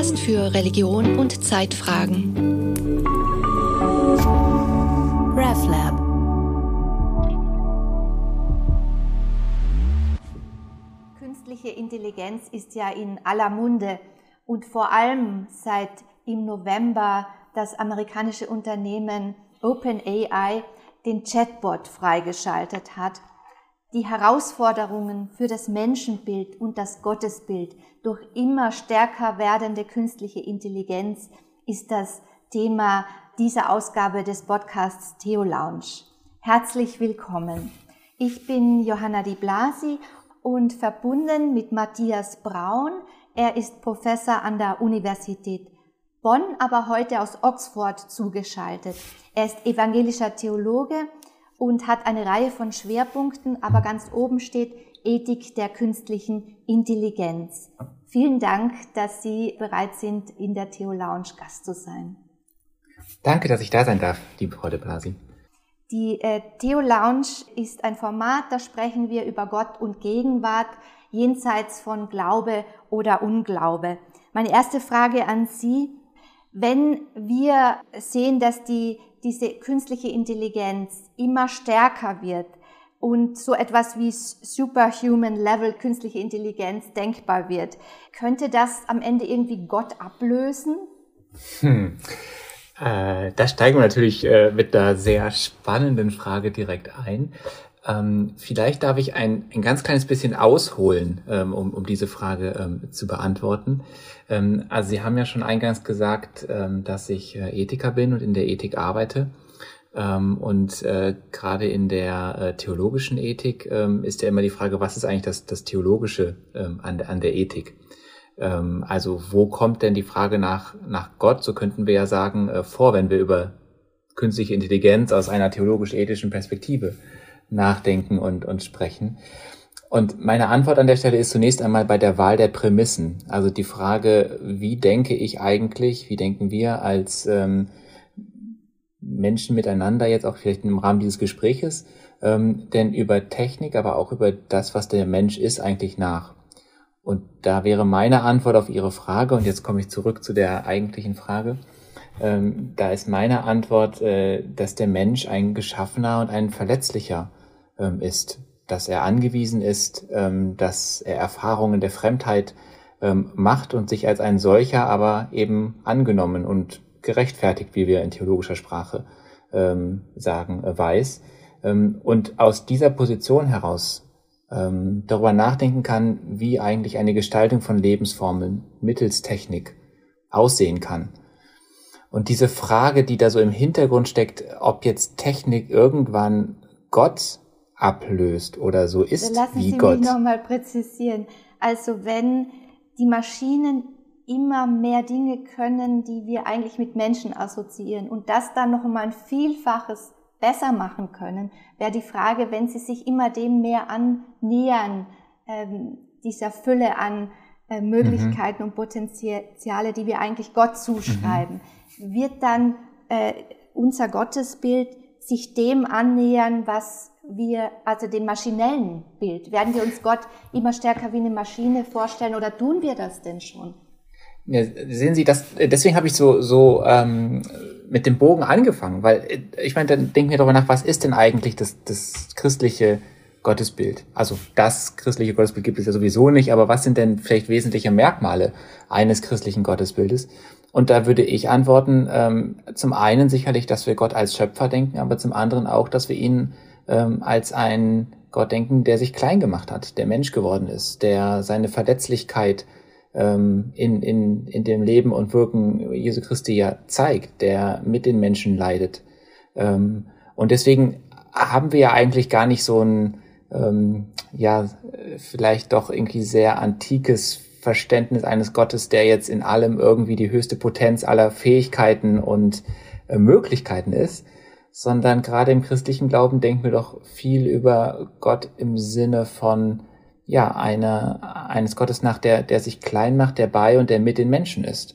Podcast für Religion und Zeitfragen. RevLab. Künstliche Intelligenz ist ja in aller Munde und vor allem seit im November das amerikanische Unternehmen OpenAI den Chatbot freigeschaltet hat, die Herausforderungen für das Menschenbild und das Gottesbild durch immer stärker werdende künstliche Intelligenz ist das Thema dieser Ausgabe des Podcasts Theo Lounge. Herzlich willkommen. Ich bin Johanna Di Blasi und verbunden mit Matthias Braun. Er ist Professor an der Universität Bonn, aber heute aus Oxford zugeschaltet. Er ist evangelischer Theologe und hat eine Reihe von Schwerpunkten, aber ganz oben steht Ethik der künstlichen Intelligenz. Vielen Dank, dass Sie bereit sind, in der Theo Lounge Gast zu sein. Danke, dass ich da sein darf, liebe Frau de Blasi. Die äh, Theo Lounge ist ein Format, da sprechen wir über Gott und Gegenwart jenseits von Glaube oder Unglaube. Meine erste Frage an Sie, wenn wir sehen, dass die diese künstliche Intelligenz immer stärker wird und so etwas wie Superhuman Level künstliche Intelligenz denkbar wird, könnte das am Ende irgendwie Gott ablösen? Hm. Äh, da steigen wir natürlich äh, mit einer sehr spannenden Frage direkt ein. Ähm, vielleicht darf ich ein, ein ganz kleines bisschen ausholen, ähm, um, um diese Frage ähm, zu beantworten. Ähm, also Sie haben ja schon eingangs gesagt, ähm, dass ich äh, Ethiker bin und in der Ethik arbeite. Ähm, und äh, gerade in der äh, theologischen Ethik ist ja immer die Frage, was ist eigentlich das, das Theologische an, an der Ethik? Also wo kommt denn die Frage nach, nach Gott, so könnten wir ja sagen, äh, vor, wenn wir über künstliche Intelligenz aus einer theologisch-ethischen Perspektive nachdenken und, und sprechen. Und meine Antwort an der Stelle ist zunächst einmal bei der Wahl der Prämissen. Also die Frage, wie denke ich eigentlich, wie denken wir als ähm, Menschen miteinander jetzt auch vielleicht im Rahmen dieses Gespräches, ähm, denn über Technik, aber auch über das, was der Mensch ist, eigentlich nach. Und da wäre meine Antwort auf Ihre Frage, und jetzt komme ich zurück zu der eigentlichen Frage, ähm, da ist meine Antwort, äh, dass der Mensch ein geschaffener und ein verletzlicher ähm, ist, dass er angewiesen ist, ähm, dass er Erfahrungen der Fremdheit ähm, macht und sich als ein solcher aber eben angenommen und gerechtfertigt, wie wir in theologischer Sprache ähm, sagen, äh, weiß. Ähm, und aus dieser Position heraus ähm, darüber nachdenken kann, wie eigentlich eine Gestaltung von Lebensformeln mittels Technik aussehen kann. Und diese Frage, die da so im Hintergrund steckt, ob jetzt Technik irgendwann Gott ablöst oder so ist Lassen wie Sie Gott. mich nochmal präzisieren. Also wenn die Maschinen immer mehr Dinge können, die wir eigentlich mit Menschen assoziieren und das dann noch mal ein Vielfaches besser machen können, wäre die Frage, wenn sie sich immer dem mehr annähern, ähm, dieser Fülle an äh, Möglichkeiten mhm. und Potenziale, die wir eigentlich Gott zuschreiben, mhm. wird dann äh, unser Gottesbild sich dem annähern, was wir, also dem maschinellen Bild? Werden wir uns Gott immer stärker wie eine Maschine vorstellen oder tun wir das denn schon? Ja, sehen Sie, das, deswegen habe ich so, so ähm, mit dem Bogen angefangen, weil äh, ich meine, dann denken wir darüber nach, was ist denn eigentlich das, das christliche Gottesbild? Also das christliche Gottesbild gibt es ja sowieso nicht, aber was sind denn vielleicht wesentliche Merkmale eines christlichen Gottesbildes? Und da würde ich antworten, ähm, zum einen sicherlich, dass wir Gott als Schöpfer denken, aber zum anderen auch, dass wir ihn ähm, als einen Gott denken, der sich klein gemacht hat, der Mensch geworden ist, der seine Verletzlichkeit ähm, in, in, in dem Leben und Wirken Jesu Christi ja zeigt, der mit den Menschen leidet. Ähm, und deswegen haben wir ja eigentlich gar nicht so ein, ähm, ja, vielleicht doch irgendwie sehr antikes Verständnis eines Gottes, der jetzt in allem irgendwie die höchste Potenz aller Fähigkeiten und äh, Möglichkeiten ist, sondern gerade im christlichen Glauben denken wir doch viel über Gott im Sinne von ja, eine, eines Gottes nach, der, der sich klein macht, der bei und der mit den Menschen ist.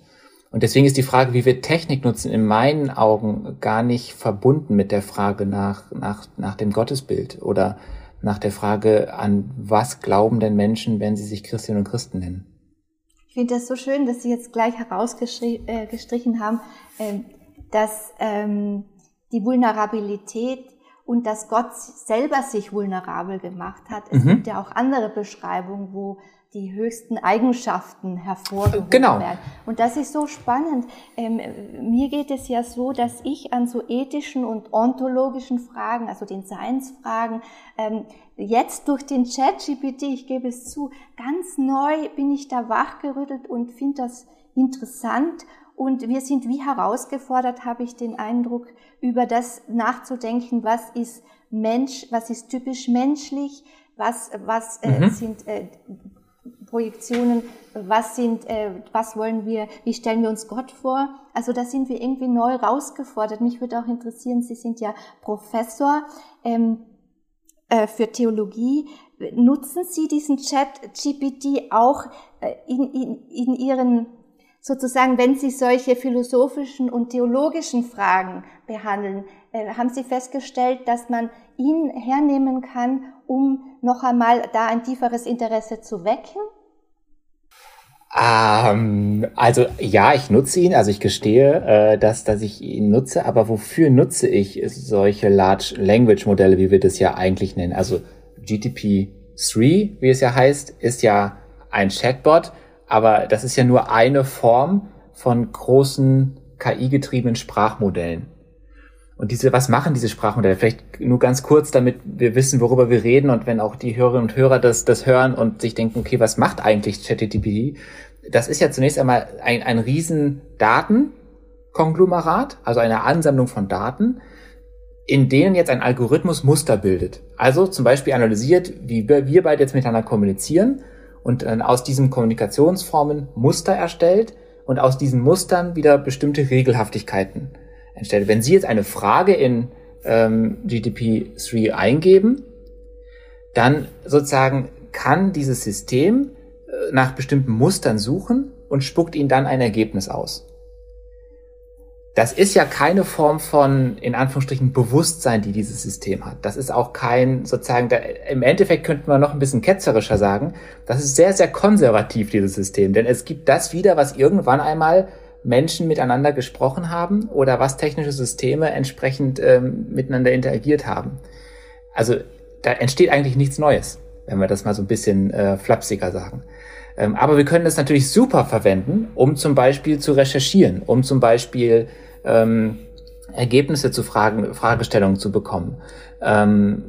Und deswegen ist die Frage, wie wir Technik nutzen, in meinen Augen gar nicht verbunden mit der Frage nach, nach, nach dem Gottesbild oder nach der Frage, an was glauben denn Menschen, wenn sie sich Christinnen und Christen nennen? finde das so schön, dass Sie jetzt gleich herausgestrichen äh, haben, äh, dass ähm, die Vulnerabilität und dass Gott selber sich vulnerabel gemacht hat. Es mhm. gibt ja auch andere Beschreibungen, wo die höchsten Eigenschaften hervorgehoben genau. werden. Und das ist so spannend. Ähm, mir geht es ja so, dass ich an so ethischen und ontologischen Fragen, also den Seinsfragen, ähm, jetzt durch den Chat GPT, ich gebe es zu, ganz neu bin ich da wachgerüttelt und finde das interessant. Und wir sind wie herausgefordert, habe ich den Eindruck, über das nachzudenken, was ist Mensch, was ist typisch menschlich, was, was äh, mhm. sind äh, Projektionen, was sind, äh, was wollen wir, wie stellen wir uns Gott vor? Also da sind wir irgendwie neu rausgefordert. Mich würde auch interessieren, Sie sind ja Professor ähm, äh, für Theologie. Nutzen Sie diesen Chat GPT auch äh, in, in, in Ihren sozusagen, wenn Sie solche philosophischen und theologischen Fragen behandeln, äh, haben Sie festgestellt, dass man ihn hernehmen kann, um noch einmal da ein tieferes Interesse zu wecken? Ähm, also ja, ich nutze ihn, also ich gestehe, äh, dass, dass ich ihn nutze, aber wofür nutze ich solche Large Language Modelle, wie wir das ja eigentlich nennen? Also GTP3, wie es ja heißt, ist ja ein Chatbot, aber das ist ja nur eine Form von großen KI-getriebenen Sprachmodellen. Und diese, was machen diese Sprachmodelle? Vielleicht nur ganz kurz, damit wir wissen, worüber wir reden und wenn auch die Hörerinnen und Hörer das, das hören und sich denken, okay, was macht eigentlich ChatGPT? Das ist ja zunächst einmal ein, ein riesen Datenkonglomerat, also eine Ansammlung von Daten, in denen jetzt ein Algorithmus Muster bildet. Also zum Beispiel analysiert, wie wir beide jetzt miteinander kommunizieren und dann aus diesen Kommunikationsformen Muster erstellt und aus diesen Mustern wieder bestimmte Regelhaftigkeiten entstellt. Wenn Sie jetzt eine Frage in ähm, GDP3 eingeben, dann sozusagen kann dieses System äh, nach bestimmten Mustern suchen und spuckt Ihnen dann ein Ergebnis aus. Das ist ja keine Form von, in Anführungsstrichen, Bewusstsein, die dieses System hat. Das ist auch kein, sozusagen, da, im Endeffekt könnte man noch ein bisschen ketzerischer sagen, das ist sehr, sehr konservativ, dieses System. Denn es gibt das wieder, was irgendwann einmal Menschen miteinander gesprochen haben oder was technische Systeme entsprechend ähm, miteinander interagiert haben. Also da entsteht eigentlich nichts Neues, wenn wir das mal so ein bisschen äh, flapsiger sagen. Ähm, aber wir können das natürlich super verwenden, um zum Beispiel zu recherchieren, um zum Beispiel ähm, Ergebnisse zu Fragen, Fragestellungen zu bekommen. Ähm,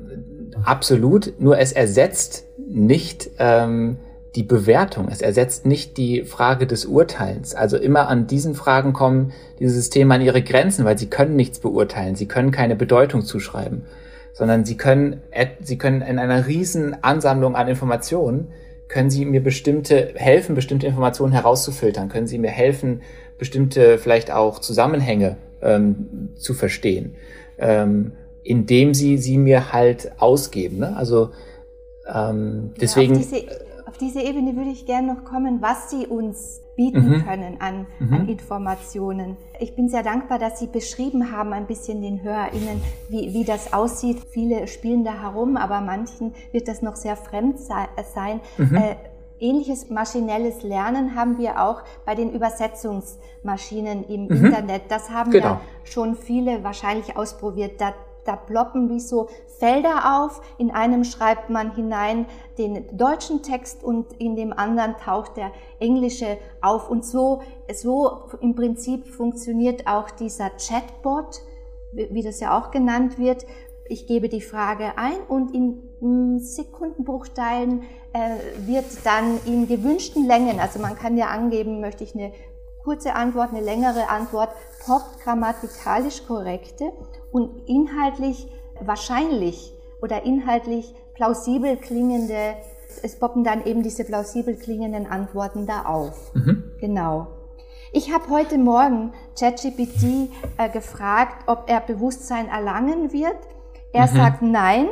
absolut, nur es ersetzt nicht ähm, die Bewertung. Es ersetzt nicht die Frage des Urteils. Also immer an diesen Fragen kommen diese Systeme an ihre Grenzen, weil sie können nichts beurteilen. Sie können keine Bedeutung zuschreiben, sondern sie können, sie können in einer riesen Ansammlung an Informationen können sie mir bestimmte, helfen, bestimmte Informationen herauszufiltern? Können sie mir helfen, bestimmte vielleicht auch Zusammenhänge ähm, zu verstehen? Ähm, indem sie sie mir halt ausgeben. Ne? Also ähm, deswegen. Ja, auf diese Ebene würde ich gerne noch kommen, was Sie uns bieten mhm. können an, mhm. an, Informationen. Ich bin sehr dankbar, dass Sie beschrieben haben, ein bisschen den HörerInnen, wie, wie das aussieht. Viele spielen da herum, aber manchen wird das noch sehr fremd sein. Mhm. Äh, Ähnliches maschinelles Lernen haben wir auch bei den Übersetzungsmaschinen im mhm. Internet. Das haben genau. ja schon viele wahrscheinlich ausprobiert. Da da ploppen wie so Felder auf. In einem schreibt man hinein den deutschen Text und in dem anderen taucht der englische auf. Und so, so im Prinzip funktioniert auch dieser Chatbot, wie das ja auch genannt wird. Ich gebe die Frage ein und in Sekundenbruchteilen äh, wird dann in gewünschten Längen, also man kann ja angeben, möchte ich eine kurze Antwort, eine längere Antwort, poppt grammatikalisch korrekte und inhaltlich wahrscheinlich oder inhaltlich plausibel klingende, es poppen dann eben diese plausibel klingenden Antworten da auf. Mhm. Genau. Ich habe heute Morgen ChatGPT äh, gefragt, ob er Bewusstsein erlangen wird. Er mhm. sagt nein,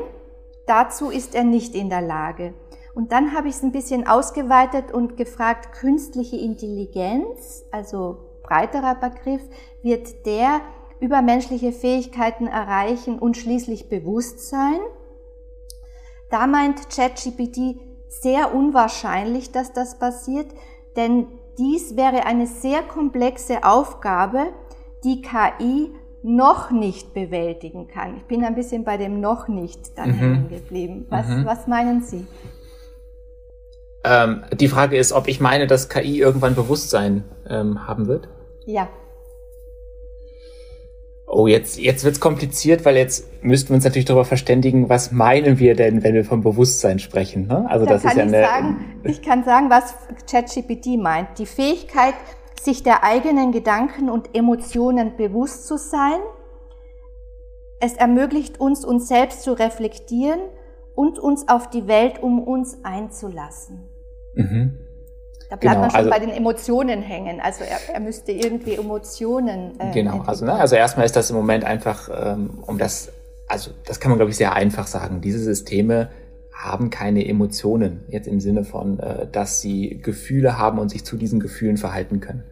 dazu ist er nicht in der Lage. Und dann habe ich es ein bisschen ausgeweitet und gefragt, künstliche Intelligenz, also breiterer Begriff, wird der übermenschliche Fähigkeiten erreichen und schließlich Bewusstsein. Da meint ChatGPT sehr unwahrscheinlich, dass das passiert, denn dies wäre eine sehr komplexe Aufgabe, die KI noch nicht bewältigen kann. Ich bin ein bisschen bei dem noch nicht dann mhm. hängen geblieben. Was, mhm. was meinen Sie? Ähm, die Frage ist, ob ich meine, dass KI irgendwann Bewusstsein ähm, haben wird? Ja. Oh, jetzt, jetzt wird's kompliziert, weil jetzt müssten wir uns natürlich darüber verständigen, was meinen wir denn, wenn wir vom Bewusstsein sprechen? Ne? Also da das ist ja eine, sagen, ich kann sagen, was ChatGPT meint. Die Fähigkeit, sich der eigenen Gedanken und Emotionen bewusst zu sein. Es ermöglicht uns, uns selbst zu reflektieren und uns auf die Welt um uns einzulassen. Mhm. Da bleibt genau, man schon also, bei den Emotionen hängen. Also er, er müsste irgendwie Emotionen. Äh, genau, also, ne, also erstmal ist das im Moment einfach, ähm, um das, also das kann man, glaube ich, sehr einfach sagen. Diese Systeme haben keine Emotionen, jetzt im Sinne von, äh, dass sie Gefühle haben und sich zu diesen Gefühlen verhalten können.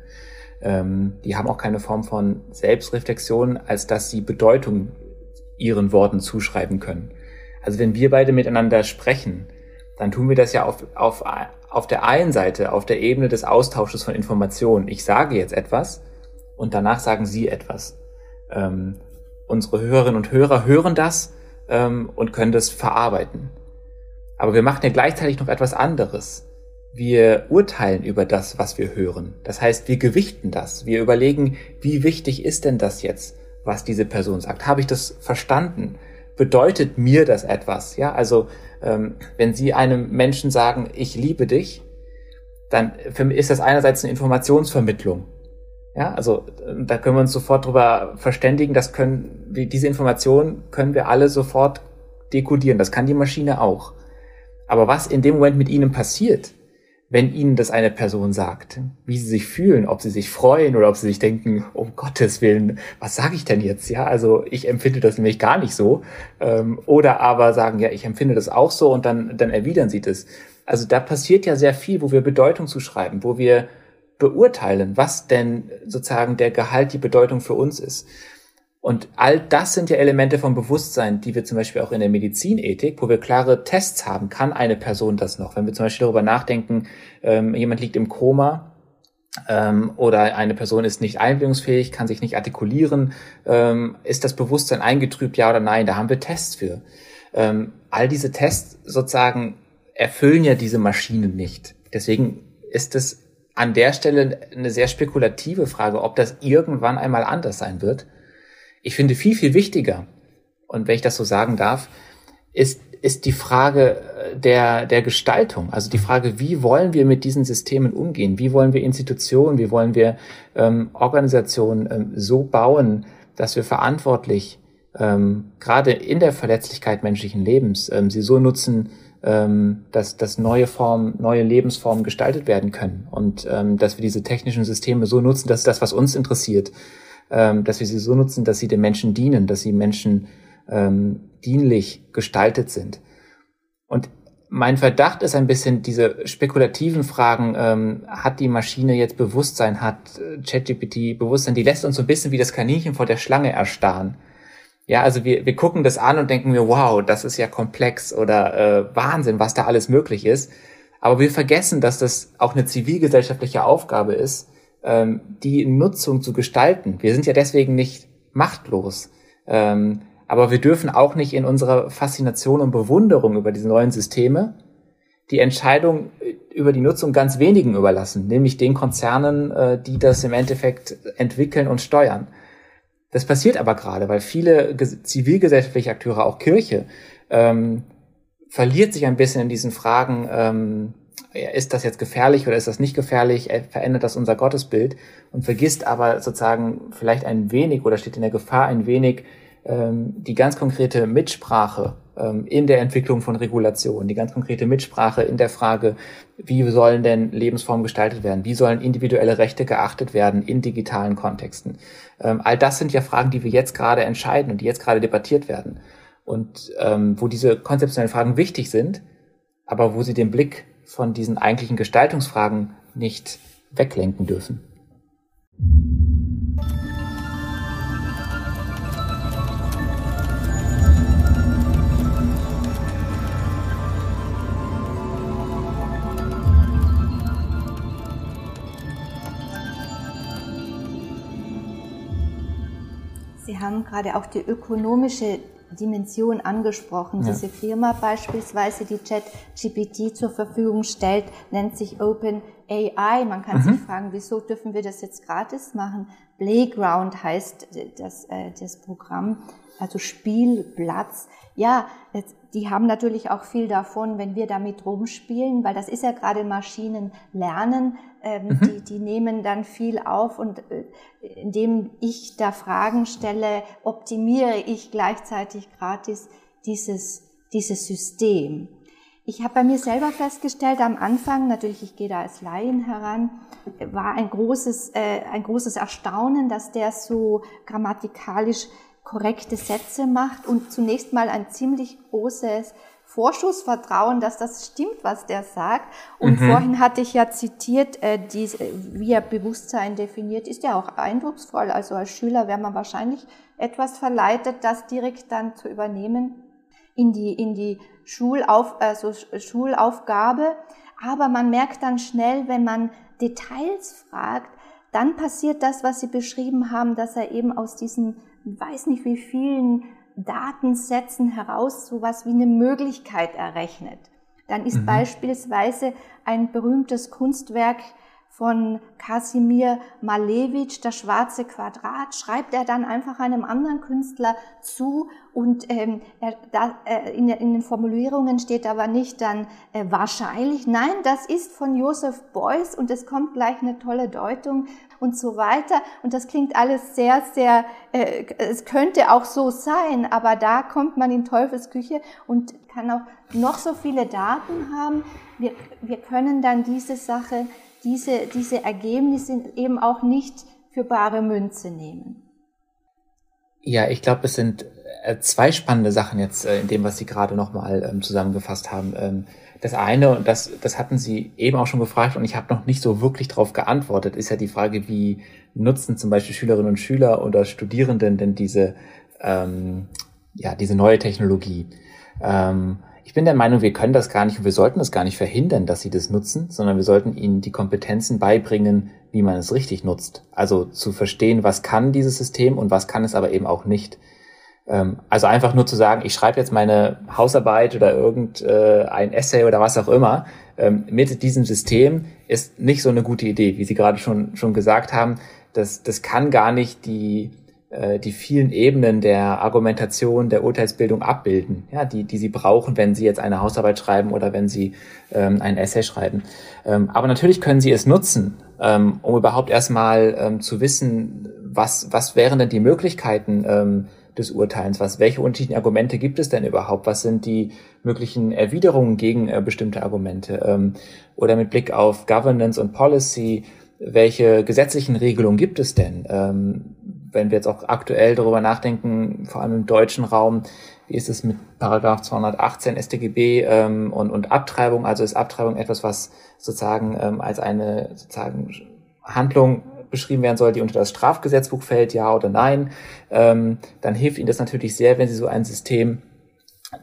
Ähm, die haben auch keine Form von Selbstreflexion, als dass sie Bedeutung ihren Worten zuschreiben können. Also wenn wir beide miteinander sprechen, dann tun wir das ja auf, auf, auf der einen Seite, auf der Ebene des Austausches von Informationen. Ich sage jetzt etwas und danach sagen Sie etwas. Ähm, unsere Hörerinnen und Hörer hören das ähm, und können das verarbeiten. Aber wir machen ja gleichzeitig noch etwas anderes wir urteilen über das, was wir hören. Das heißt, wir gewichten das. Wir überlegen, wie wichtig ist denn das jetzt, was diese Person sagt? Habe ich das verstanden? Bedeutet mir das etwas? Ja, also ähm, wenn Sie einem Menschen sagen, ich liebe dich, dann ist das einerseits eine Informationsvermittlung. Ja, also da können wir uns sofort drüber verständigen. Das können diese Informationen können wir alle sofort dekodieren. Das kann die Maschine auch. Aber was in dem Moment mit Ihnen passiert, wenn ihnen das eine Person sagt, wie sie sich fühlen, ob sie sich freuen oder ob sie sich denken, um Gottes Willen, was sage ich denn jetzt? Ja, also ich empfinde das nämlich gar nicht so. Ähm, oder aber sagen, ja, ich empfinde das auch so und dann, dann erwidern sie das. Also da passiert ja sehr viel, wo wir Bedeutung zuschreiben, wo wir beurteilen, was denn sozusagen der Gehalt, die Bedeutung für uns ist. Und all das sind ja Elemente vom Bewusstsein, die wir zum Beispiel auch in der Medizinethik, wo wir klare Tests haben, kann eine Person das noch? Wenn wir zum Beispiel darüber nachdenken, ähm, jemand liegt im Koma ähm, oder eine Person ist nicht einbildungsfähig, kann sich nicht artikulieren, ähm, ist das Bewusstsein eingetrübt, ja oder nein? Da haben wir Tests für. Ähm, all diese Tests sozusagen erfüllen ja diese Maschinen nicht. Deswegen ist es an der Stelle eine sehr spekulative Frage, ob das irgendwann einmal anders sein wird. Ich finde viel, viel wichtiger, und wenn ich das so sagen darf, ist, ist die Frage äh, der, der Gestaltung. Also die Frage, wie wollen wir mit diesen Systemen umgehen? Wie wollen wir Institutionen, wie wollen wir ähm, Organisationen ähm, so bauen, dass wir verantwortlich ähm, gerade in der Verletzlichkeit menschlichen Lebens ähm, sie so nutzen, ähm, dass, dass neue Formen, neue Lebensformen gestaltet werden können und ähm, dass wir diese technischen Systeme so nutzen, dass das, was uns interessiert, ähm, dass wir sie so nutzen, dass sie den Menschen dienen, dass sie Menschen ähm, dienlich gestaltet sind. Und mein Verdacht ist ein bisschen diese spekulativen Fragen, ähm, hat die Maschine jetzt Bewusstsein, hat äh, ChatGPT Bewusstsein, die lässt uns so ein bisschen wie das Kaninchen vor der Schlange erstarren. Ja, also wir, wir gucken das an und denken mir, wow, das ist ja komplex oder äh, Wahnsinn, was da alles möglich ist. Aber wir vergessen, dass das auch eine zivilgesellschaftliche Aufgabe ist, ähm, die Nutzung zu gestalten. Wir sind ja deswegen nicht machtlos. Ähm, aber wir dürfen auch nicht in unserer Faszination und Bewunderung über diese neuen Systeme die Entscheidung über die Nutzung ganz wenigen überlassen, nämlich den Konzernen, äh, die das im Endeffekt entwickeln und steuern. Das passiert aber gerade, weil viele zivilgesellschaftliche Akteure, auch Kirche, ähm, verliert sich ein bisschen in diesen Fragen, ähm, ist das jetzt gefährlich oder ist das nicht gefährlich, verändert das unser Gottesbild und vergisst aber sozusagen vielleicht ein wenig oder steht in der Gefahr ein wenig ähm, die ganz konkrete Mitsprache ähm, in der Entwicklung von Regulation, die ganz konkrete Mitsprache in der Frage, wie sollen denn Lebensformen gestaltet werden, wie sollen individuelle Rechte geachtet werden in digitalen Kontexten. Ähm, all das sind ja Fragen, die wir jetzt gerade entscheiden und die jetzt gerade debattiert werden. Und ähm, wo diese konzeptionellen Fragen wichtig sind, aber wo sie den Blick von diesen eigentlichen Gestaltungsfragen nicht weglenken dürfen. Sie haben gerade auch die ökonomische Dimension angesprochen. Ja. Diese Firma beispielsweise, die ChatGPT zur Verfügung stellt, nennt sich Open AI. Man kann mhm. sich fragen, wieso dürfen wir das jetzt gratis machen? Playground heißt das, äh, das Programm, also Spielplatz. Ja, die haben natürlich auch viel davon, wenn wir damit rumspielen, weil das ist ja gerade Maschinenlernen. Ähm, mhm. die, die nehmen dann viel auf und äh, indem ich da Fragen stelle, optimiere ich gleichzeitig gratis dieses, dieses System. Ich habe bei mir selber festgestellt, am Anfang, natürlich, ich gehe da als Laien heran, war ein großes, äh, ein großes Erstaunen, dass der so grammatikalisch korrekte Sätze macht und zunächst mal ein ziemlich großes Vorschussvertrauen, dass das stimmt, was der sagt. Und mhm. vorhin hatte ich ja zitiert, äh, die, wie er Bewusstsein definiert, ist ja auch eindrucksvoll. Also als Schüler wäre man wahrscheinlich etwas verleitet, das direkt dann zu übernehmen in die, in die Schulauf, also Schulaufgabe. Aber man merkt dann schnell, wenn man Details fragt, dann passiert das, was Sie beschrieben haben, dass er eben aus diesen, weiß nicht wie vielen Datensätzen heraus so was wie eine Möglichkeit errechnet. Dann ist mhm. beispielsweise ein berühmtes Kunstwerk von Kasimir Malevich, das schwarze Quadrat, schreibt er dann einfach einem anderen Künstler zu und ähm, er, da, äh, in, in, den Formulierungen steht aber nicht dann äh, wahrscheinlich, nein, das ist von Joseph Beuys und es kommt gleich eine tolle Deutung und so weiter und das klingt alles sehr, sehr, äh, es könnte auch so sein, aber da kommt man in Teufelsküche und kann auch noch so viele Daten haben. Wir, wir können dann diese Sache diese, diese Ergebnisse eben auch nicht für bare Münze nehmen. Ja, ich glaube, es sind äh, zwei spannende Sachen jetzt äh, in dem, was Sie gerade nochmal ähm, zusammengefasst haben. Ähm, das eine, und das, das hatten Sie eben auch schon gefragt und ich habe noch nicht so wirklich darauf geantwortet, ist ja die Frage, wie nutzen zum Beispiel Schülerinnen und Schüler oder Studierenden denn diese, ähm, ja, diese neue Technologie? Ähm, ich bin der Meinung, wir können das gar nicht und wir sollten es gar nicht verhindern, dass sie das nutzen, sondern wir sollten ihnen die Kompetenzen beibringen, wie man es richtig nutzt. Also zu verstehen, was kann dieses System und was kann es aber eben auch nicht. Ähm, also einfach nur zu sagen, ich schreibe jetzt meine Hausarbeit oder irgendein Essay oder was auch immer ähm, mit diesem System ist nicht so eine gute Idee, wie Sie gerade schon, schon gesagt haben. Das, das kann gar nicht die, äh, die vielen Ebenen der Argumentation, der Urteilsbildung abbilden, ja, die, die sie brauchen, wenn sie jetzt eine Hausarbeit schreiben oder wenn sie ähm, ein Essay schreiben. Ähm, aber natürlich können sie es nutzen, ähm, um überhaupt erstmal ähm, zu wissen, was, was wären denn die Möglichkeiten ähm, des Urteils, was, welche unterschiedlichen Argumente gibt es denn überhaupt, was sind die möglichen Erwiderungen gegen äh, bestimmte Argumente ähm, oder mit Blick auf Governance und Policy, welche gesetzlichen Regelungen gibt es denn? Ähm, wenn wir jetzt auch aktuell darüber nachdenken, vor allem im deutschen Raum, wie ist es mit Paragraph 218 StGB ähm, und, und Abtreibung? Also ist Abtreibung etwas, was sozusagen ähm, als eine sozusagen Handlung beschrieben werden soll, die unter das Strafgesetzbuch fällt, ja oder nein? Ähm, dann hilft Ihnen das natürlich sehr, wenn Sie so ein System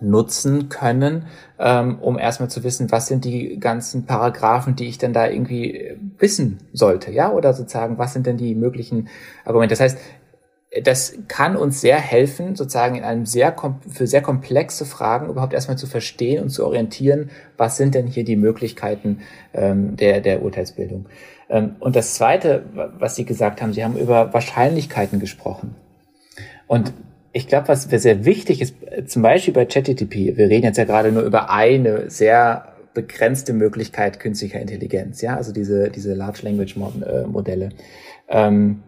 nutzen können, ähm, um erstmal zu wissen, was sind die ganzen Paragraphen, die ich denn da irgendwie wissen sollte, ja, oder sozusagen, was sind denn die möglichen Argumente. Das heißt, das kann uns sehr helfen, sozusagen in einem sehr, für sehr komplexe Fragen überhaupt erstmal zu verstehen und zu orientieren, was sind denn hier die Möglichkeiten ähm, der, der Urteilsbildung. Ähm, und das Zweite, was Sie gesagt haben, Sie haben über Wahrscheinlichkeiten gesprochen. Und ich glaube, was sehr wichtig ist, zum Beispiel bei ChatGTP, wir reden jetzt ja gerade nur über eine sehr begrenzte Möglichkeit künstlicher Intelligenz, ja, also diese, diese Large Language äh, Modelle. Ähm,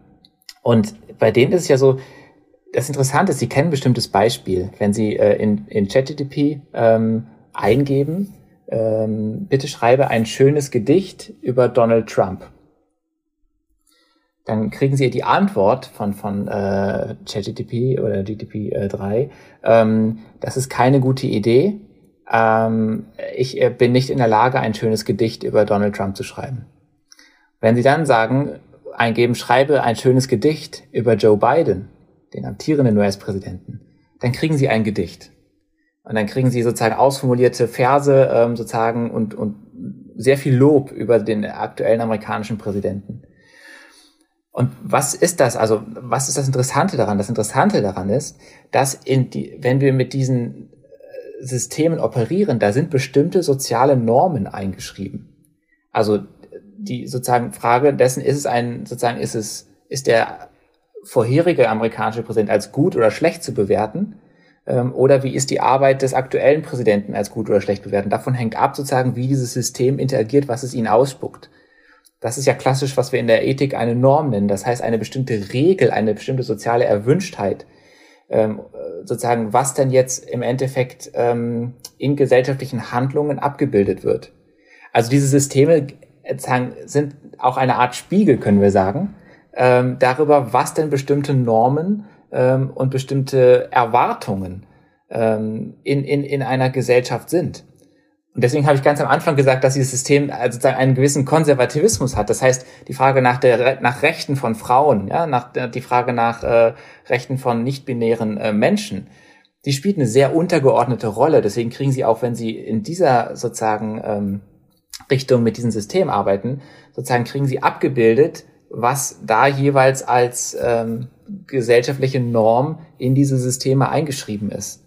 und bei denen ist es ja so, das Interessante ist, Sie kennen ein bestimmtes Beispiel. Wenn Sie äh, in, in ChatGTP ähm, eingeben, ähm, bitte schreibe ein schönes Gedicht über Donald Trump. Dann kriegen Sie die Antwort von, von äh, ChatGTP oder GTP3, äh, ähm, das ist keine gute Idee. Ähm, ich äh, bin nicht in der Lage, ein schönes Gedicht über Donald Trump zu schreiben. Wenn Sie dann sagen, eingeben, schreibe ein schönes Gedicht über Joe Biden, den amtierenden US-Präsidenten, dann kriegen Sie ein Gedicht. Und dann kriegen Sie sozusagen ausformulierte Verse ähm, sozusagen und, und sehr viel Lob über den aktuellen amerikanischen Präsidenten. Und was ist das? Also, was ist das Interessante daran? Das Interessante daran ist, dass in die, wenn wir mit diesen äh, Systemen operieren, da sind bestimmte soziale Normen eingeschrieben. Also, die sozusagen Frage dessen, ist es ein, sozusagen, ist es, ist der vorherige amerikanische Präsident als gut oder schlecht zu bewerten? Ähm, oder wie ist die Arbeit des aktuellen Präsidenten als gut oder schlecht bewerten? Davon hängt ab, sozusagen, wie dieses System interagiert, was es ihnen ausspuckt. Das ist ja klassisch, was wir in der Ethik eine Norm nennen. Das heißt, eine bestimmte Regel, eine bestimmte soziale Erwünschtheit. Ähm, sozusagen, was denn jetzt im Endeffekt ähm, in gesellschaftlichen Handlungen abgebildet wird. Also diese Systeme äh, sind auch eine Art Spiegel, können wir sagen, ähm, darüber, was denn bestimmte Normen ähm, und bestimmte Erwartungen ähm, in, in, in einer Gesellschaft sind. Und deswegen habe ich ganz am Anfang gesagt, dass dieses System also sozusagen einen gewissen Konservativismus hat. Das heißt, die Frage nach der nach Rechten von Frauen, ja, nach die Frage nach äh, Rechten von nicht-binären äh, Menschen, die spielt eine sehr untergeordnete Rolle. Deswegen kriegen sie auch, wenn sie in dieser sozusagen ähm, Richtung mit diesem System arbeiten, sozusagen kriegen sie abgebildet, was da jeweils als ähm, gesellschaftliche Norm in diese Systeme eingeschrieben ist.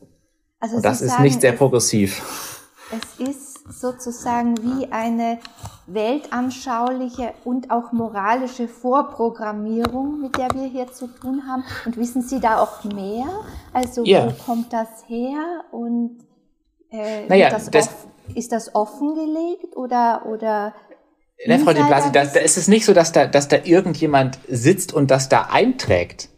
Also Und das ist nicht sehr progressiv es ist sozusagen wie eine weltanschauliche und auch moralische Vorprogrammierung, mit der wir hier zu tun haben. Und wissen Sie da auch mehr? Also ja. wo kommt das her und äh, naja, das das, ist das offengelegt oder oder Ne, Frau de Blasi, da, da ist es nicht so, dass da, dass da irgendjemand sitzt und das da einträgt,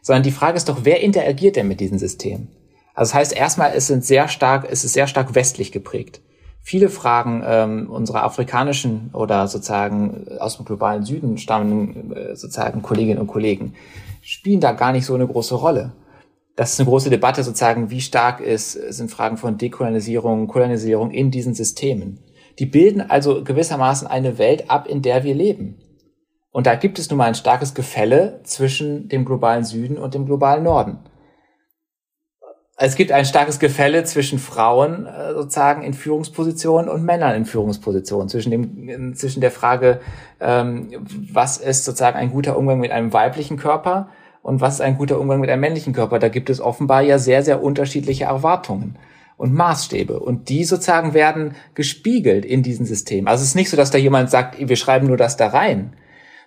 sondern die Frage ist doch, wer interagiert denn mit diesem System? Also das heißt erstmal, es sind sehr stark, es ist sehr stark westlich geprägt. Viele Fragen ähm, unserer afrikanischen oder sozusagen aus dem globalen Süden stammenden äh, sozusagen Kolleginnen und Kollegen spielen da gar nicht so eine große Rolle. Das ist eine große Debatte sozusagen, wie stark ist, sind Fragen von Dekolonisierung, Kolonisierung in diesen Systemen. Die bilden also gewissermaßen eine Welt ab, in der wir leben. Und da gibt es nun mal ein starkes Gefälle zwischen dem globalen Süden und dem globalen Norden es gibt ein starkes Gefälle zwischen Frauen äh, sozusagen in Führungspositionen und Männern in Führungspositionen, zwischen dem, zwischen der Frage, ähm, was ist sozusagen ein guter Umgang mit einem weiblichen Körper und was ist ein guter Umgang mit einem männlichen Körper. Da gibt es offenbar ja sehr, sehr unterschiedliche Erwartungen und Maßstäbe. Und die sozusagen werden gespiegelt in diesem System. Also es ist nicht so, dass da jemand sagt, wir schreiben nur das da rein,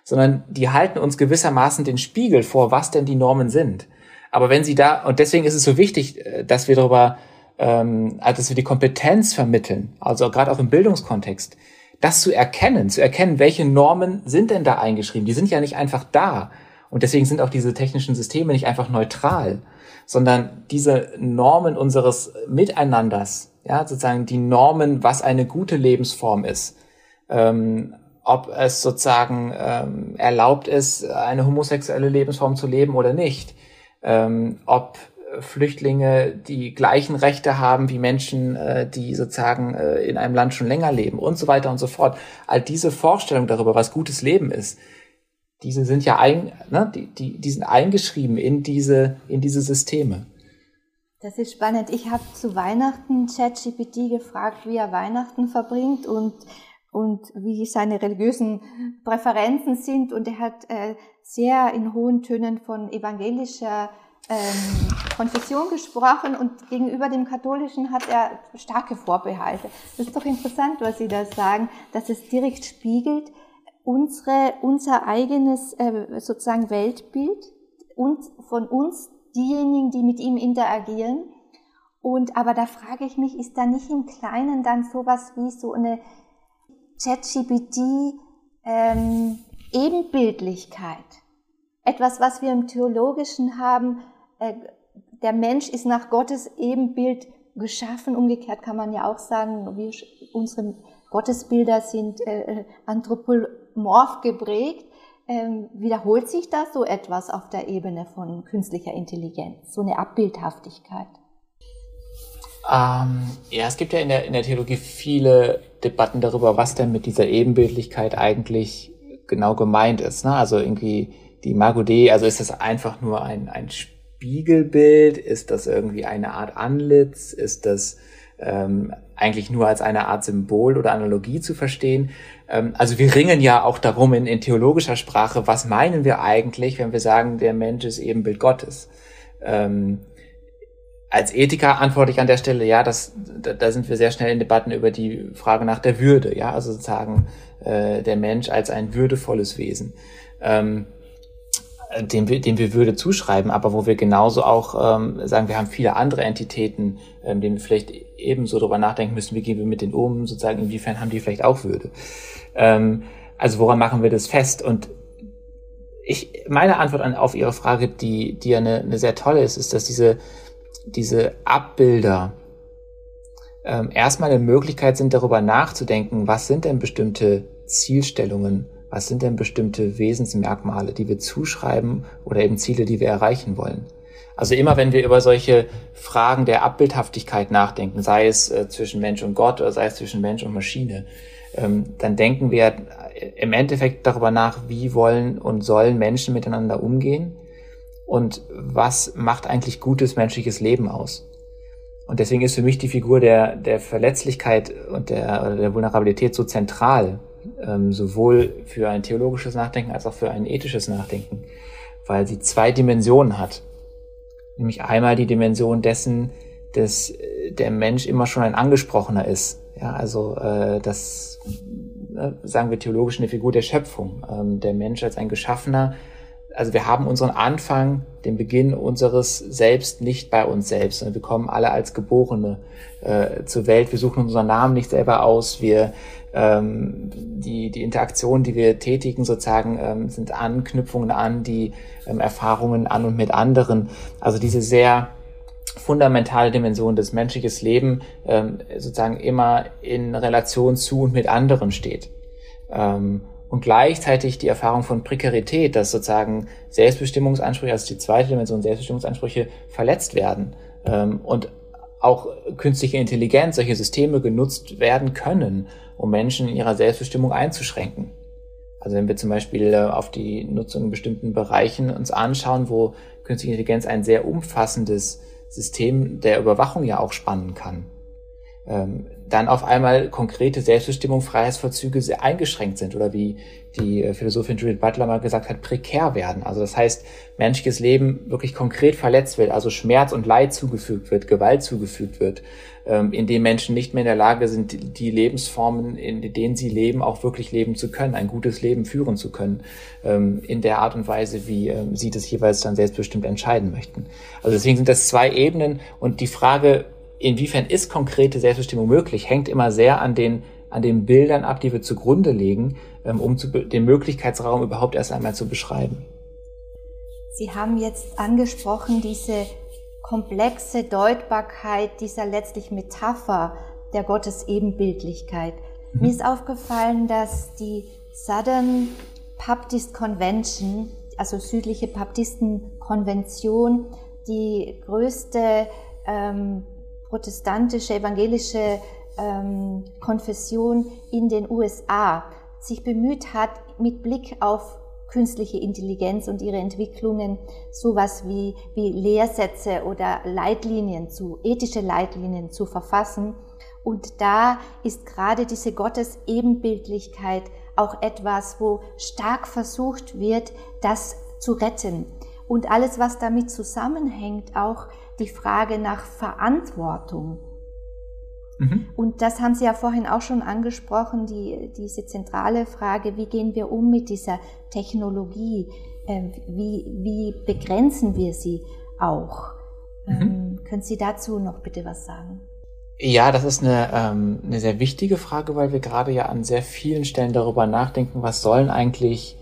sondern die halten uns gewissermaßen den Spiegel vor, was denn die Normen sind. Aber wenn sie da, und deswegen ist es so wichtig, äh, dass wir darüber, ähm, also dass wir die Kompetenz vermitteln, also gerade auch im Bildungskontext, das zu erkennen, zu erkennen, welche Normen sind denn da eingeschrieben. Die sind ja nicht einfach da. Und deswegen sind auch diese technischen Systeme nicht einfach neutral, sondern diese Normen unseres Miteinanders, ja, sozusagen die Normen, was eine gute Lebensform ist, ähm, ob es sozusagen ähm, erlaubt ist, eine homosexuelle Lebensform zu leben oder nicht, ähm, ob Flüchtlinge die gleichen Rechte haben wie Menschen, äh, die sozusagen äh, in einem Land schon länger leben und so weiter und so fort. All diese Vorstellungen darüber, was gutes Leben ist, diese sind ja ein, ne, die, die, die sind eingeschrieben in diese, in diese Systeme. Das ist spannend. Ich habe zu Weihnachten ChatGPT gefragt, wie er Weihnachten verbringt und und wie seine religiösen Präferenzen sind. Und er hat äh, sehr in hohen Tönen von evangelischer ähm, Konfession gesprochen und gegenüber dem Katholischen hat er starke Vorbehalte. Das ist doch interessant, was Sie da sagen, dass es direkt spiegelt unsere, unser eigenes äh, sozusagen Weltbild und von uns diejenigen, die mit ihm interagieren. Und aber da frage ich mich, ist da nicht im Kleinen dann sowas wie so eine ChatGPT ähm, Ebenbildlichkeit. Etwas, was wir im Theologischen haben, äh, der Mensch ist nach Gottes Ebenbild geschaffen. Umgekehrt kann man ja auch sagen, wir, unsere Gottesbilder sind äh, äh, anthropomorph geprägt. Ähm, wiederholt sich da so etwas auf der Ebene von künstlicher Intelligenz, so eine Abbildhaftigkeit? Ähm, ja, es gibt ja in der, in der Theologie viele Debatten darüber, was denn mit dieser Ebenbildlichkeit eigentlich genau gemeint ist. Ne? Also irgendwie die Imago Dei, also ist das einfach nur ein, ein Spiegelbild? Ist das irgendwie eine Art Anlitz? Ist das ähm, eigentlich nur als eine Art Symbol oder Analogie zu verstehen. Ähm, also wir ringen ja auch darum in, in theologischer Sprache, was meinen wir eigentlich, wenn wir sagen, der Mensch ist eben Bild Gottes. Ähm, als Ethiker antworte ich an der Stelle, ja, das, da, da, sind wir sehr schnell in Debatten über die Frage nach der Würde, ja, also sozusagen äh, der Mensch als ein würdevolles Wesen. Ähm, dem wir, dem wir Würde zuschreiben, aber wo wir genauso auch ähm, sagen, wir haben viele andere Entitäten, ähm, denen wir vielleicht ebenso darüber nachdenken müssen, wie gehen wir mit denen um, sozusagen, inwiefern haben die vielleicht auch Würde. Ähm, also woran machen wir das fest? Und ich, meine Antwort an, auf Ihre Frage, die, die ja eine, eine sehr tolle ist, ist, dass diese, diese Abbilder ähm, erstmal eine Möglichkeit sind, darüber nachzudenken, was sind denn bestimmte Zielstellungen was sind denn bestimmte Wesensmerkmale, die wir zuschreiben oder eben Ziele, die wir erreichen wollen? Also immer wenn wir über solche Fragen der Abbildhaftigkeit nachdenken, sei es äh, zwischen Mensch und Gott oder sei es zwischen Mensch und Maschine, ähm, dann denken wir im Endeffekt darüber nach, wie wollen und sollen Menschen miteinander umgehen und was macht eigentlich gutes menschliches Leben aus. Und deswegen ist für mich die Figur der, der Verletzlichkeit und der, der Vulnerabilität so zentral, ähm, sowohl für ein theologisches Nachdenken als auch für ein ethisches Nachdenken, weil sie zwei Dimensionen hat. Nämlich einmal die Dimension dessen, dass äh, der Mensch immer schon ein Angesprochener ist. Ja, also äh, das äh, sagen wir theologisch eine Figur der Schöpfung. Ähm, der Mensch als ein Geschaffener also wir haben unseren Anfang, den Beginn unseres Selbst nicht bei uns selbst, sondern wir kommen alle als Geborene äh, zur Welt. Wir suchen unseren Namen nicht selber aus. Wir ähm, die die Interaktionen, die wir tätigen, sozusagen ähm, sind Anknüpfungen an die ähm, Erfahrungen an und mit anderen. Also diese sehr fundamentale Dimension des menschlichen Lebens ähm, sozusagen immer in Relation zu und mit anderen steht. Ähm, und gleichzeitig die Erfahrung von Prekarität, dass sozusagen Selbstbestimmungsansprüche, also die zweite Dimension Selbstbestimmungsansprüche verletzt werden ähm, und auch künstliche Intelligenz, solche Systeme genutzt werden können, um Menschen in ihrer Selbstbestimmung einzuschränken. Also wenn wir zum Beispiel äh, auf die Nutzung in bestimmten Bereichen uns anschauen, wo künstliche Intelligenz ein sehr umfassendes System der Überwachung ja auch spannen kann ähm, dann auf einmal konkrete Selbstbestimmung, Freiheitsvollzüge sehr eingeschränkt sind oder wie die äh, Philosophin Judith Butler mal gesagt hat, prekär werden. Also das heißt, menschliches Leben wirklich konkret verletzt wird, also Schmerz und Leid zugefügt wird, Gewalt zugefügt wird, ähm, in dem Menschen nicht mehr in der Lage sind, die Lebensformen, in denen sie leben, auch wirklich leben zu können, ein gutes Leben führen zu können, ähm, in der Art und Weise, wie ähm, sie das jeweils dann selbstbestimmt entscheiden möchten. Also deswegen sind das zwei Ebenen und die Frage, inwiefern ist konkrete Selbstbestimmung möglich, hängt immer sehr an den, an den Bildern ab, die wir zugrunde legen, ähm, um zu, den Möglichkeitsraum überhaupt erst einmal zu beschreiben. Sie haben jetzt angesprochen, diese komplexe Deutbarkeit dieser letztlich Metapher der Gottesebenbildlichkeit. Mhm. Mir ist aufgefallen, dass die Southern Baptist Convention, also südliche Baptistenkonvention, die größte ähm, protestantische, evangelische ähm, Konfession in den USA sich bemüht hat, mit Blick auf künstliche Intelligenz und ihre Entwicklungen sowas wie, wie Lehrsätze oder Leitlinien zu, ethische Leitlinien zu verfassen. Und da ist gerade diese Gottesebenbildlichkeit auch etwas, wo stark versucht wird, das zu retten. Und alles, was damit zusammenhängt, auch die Frage nach Verantwortung. Mhm. Und das haben Sie ja vorhin auch schon angesprochen, die, diese zentrale Frage, wie gehen wir um mit dieser Technologie? Ähm, wie, wie begrenzen wir sie auch? Mhm. Ähm, können Sie dazu noch bitte was sagen? Ja, das ist eine, ähm, eine sehr wichtige Frage, weil wir gerade ja an sehr vielen Stellen darüber nachdenken, was sollen eigentlich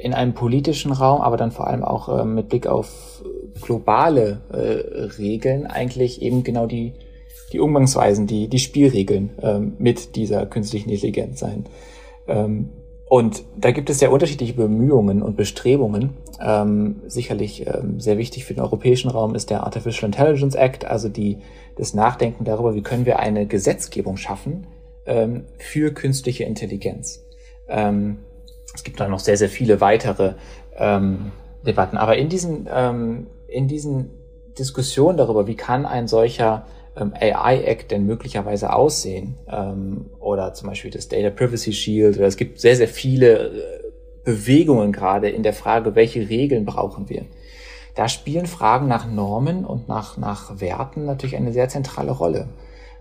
in einem politischen Raum, aber dann vor allem auch äh, mit Blick auf globale äh, Regeln eigentlich eben genau die, die Umgangsweisen, die, die Spielregeln ähm, mit dieser künstlichen Intelligenz sein. Ähm, und da gibt es sehr unterschiedliche Bemühungen und Bestrebungen. Ähm, sicherlich ähm, sehr wichtig für den europäischen Raum ist der Artificial Intelligence Act, also die, das Nachdenken darüber, wie können wir eine Gesetzgebung schaffen ähm, für künstliche Intelligenz. Es gibt da noch sehr, sehr viele weitere ähm, Debatten. Aber in diesen ähm, in diesen Diskussionen darüber, wie kann ein solcher ähm, AI Act denn möglicherweise aussehen? Ähm, oder zum Beispiel das Data Privacy Shield. Oder es gibt sehr, sehr viele äh, Bewegungen gerade in der Frage, welche Regeln brauchen wir. Da spielen Fragen nach Normen und nach, nach Werten natürlich eine sehr zentrale Rolle,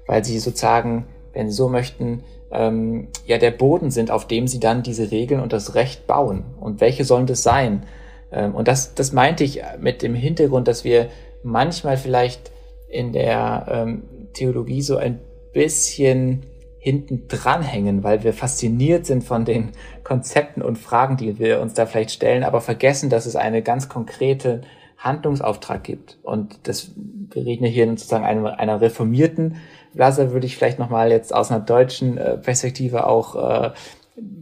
weil sie sozusagen, wenn Sie so möchten, ähm, ja der Boden sind, auf dem Sie dann diese Regeln und das Recht bauen. Und welche sollen das sein? Ähm, und das, das meinte ich mit dem Hintergrund, dass wir manchmal vielleicht in der ähm, Theologie so ein bisschen hinten dranhängen, weil wir fasziniert sind von den Konzepten und Fragen, die wir uns da vielleicht stellen, aber vergessen, dass es eine ganz konkrete Handlungsauftrag gibt. Und das, wir reden hier sozusagen einer, einer reformierten Blase, würde ich vielleicht nochmal jetzt aus einer deutschen äh, Perspektive auch äh,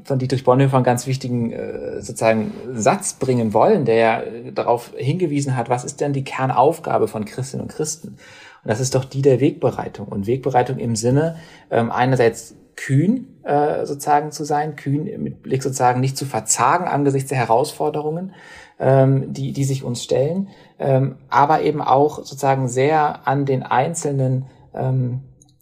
von Dietrich Bonhoeffer einen ganz wichtigen äh, sozusagen Satz bringen wollen, der ja darauf hingewiesen hat, was ist denn die Kernaufgabe von Christinnen und Christen? Und das ist doch die der Wegbereitung. Und Wegbereitung im Sinne ähm, einerseits kühn äh, sozusagen zu sein, kühn mit Blick sozusagen nicht zu verzagen angesichts der Herausforderungen, ähm, die, die sich uns stellen, ähm, aber eben auch sozusagen sehr an den einzelnen ähm,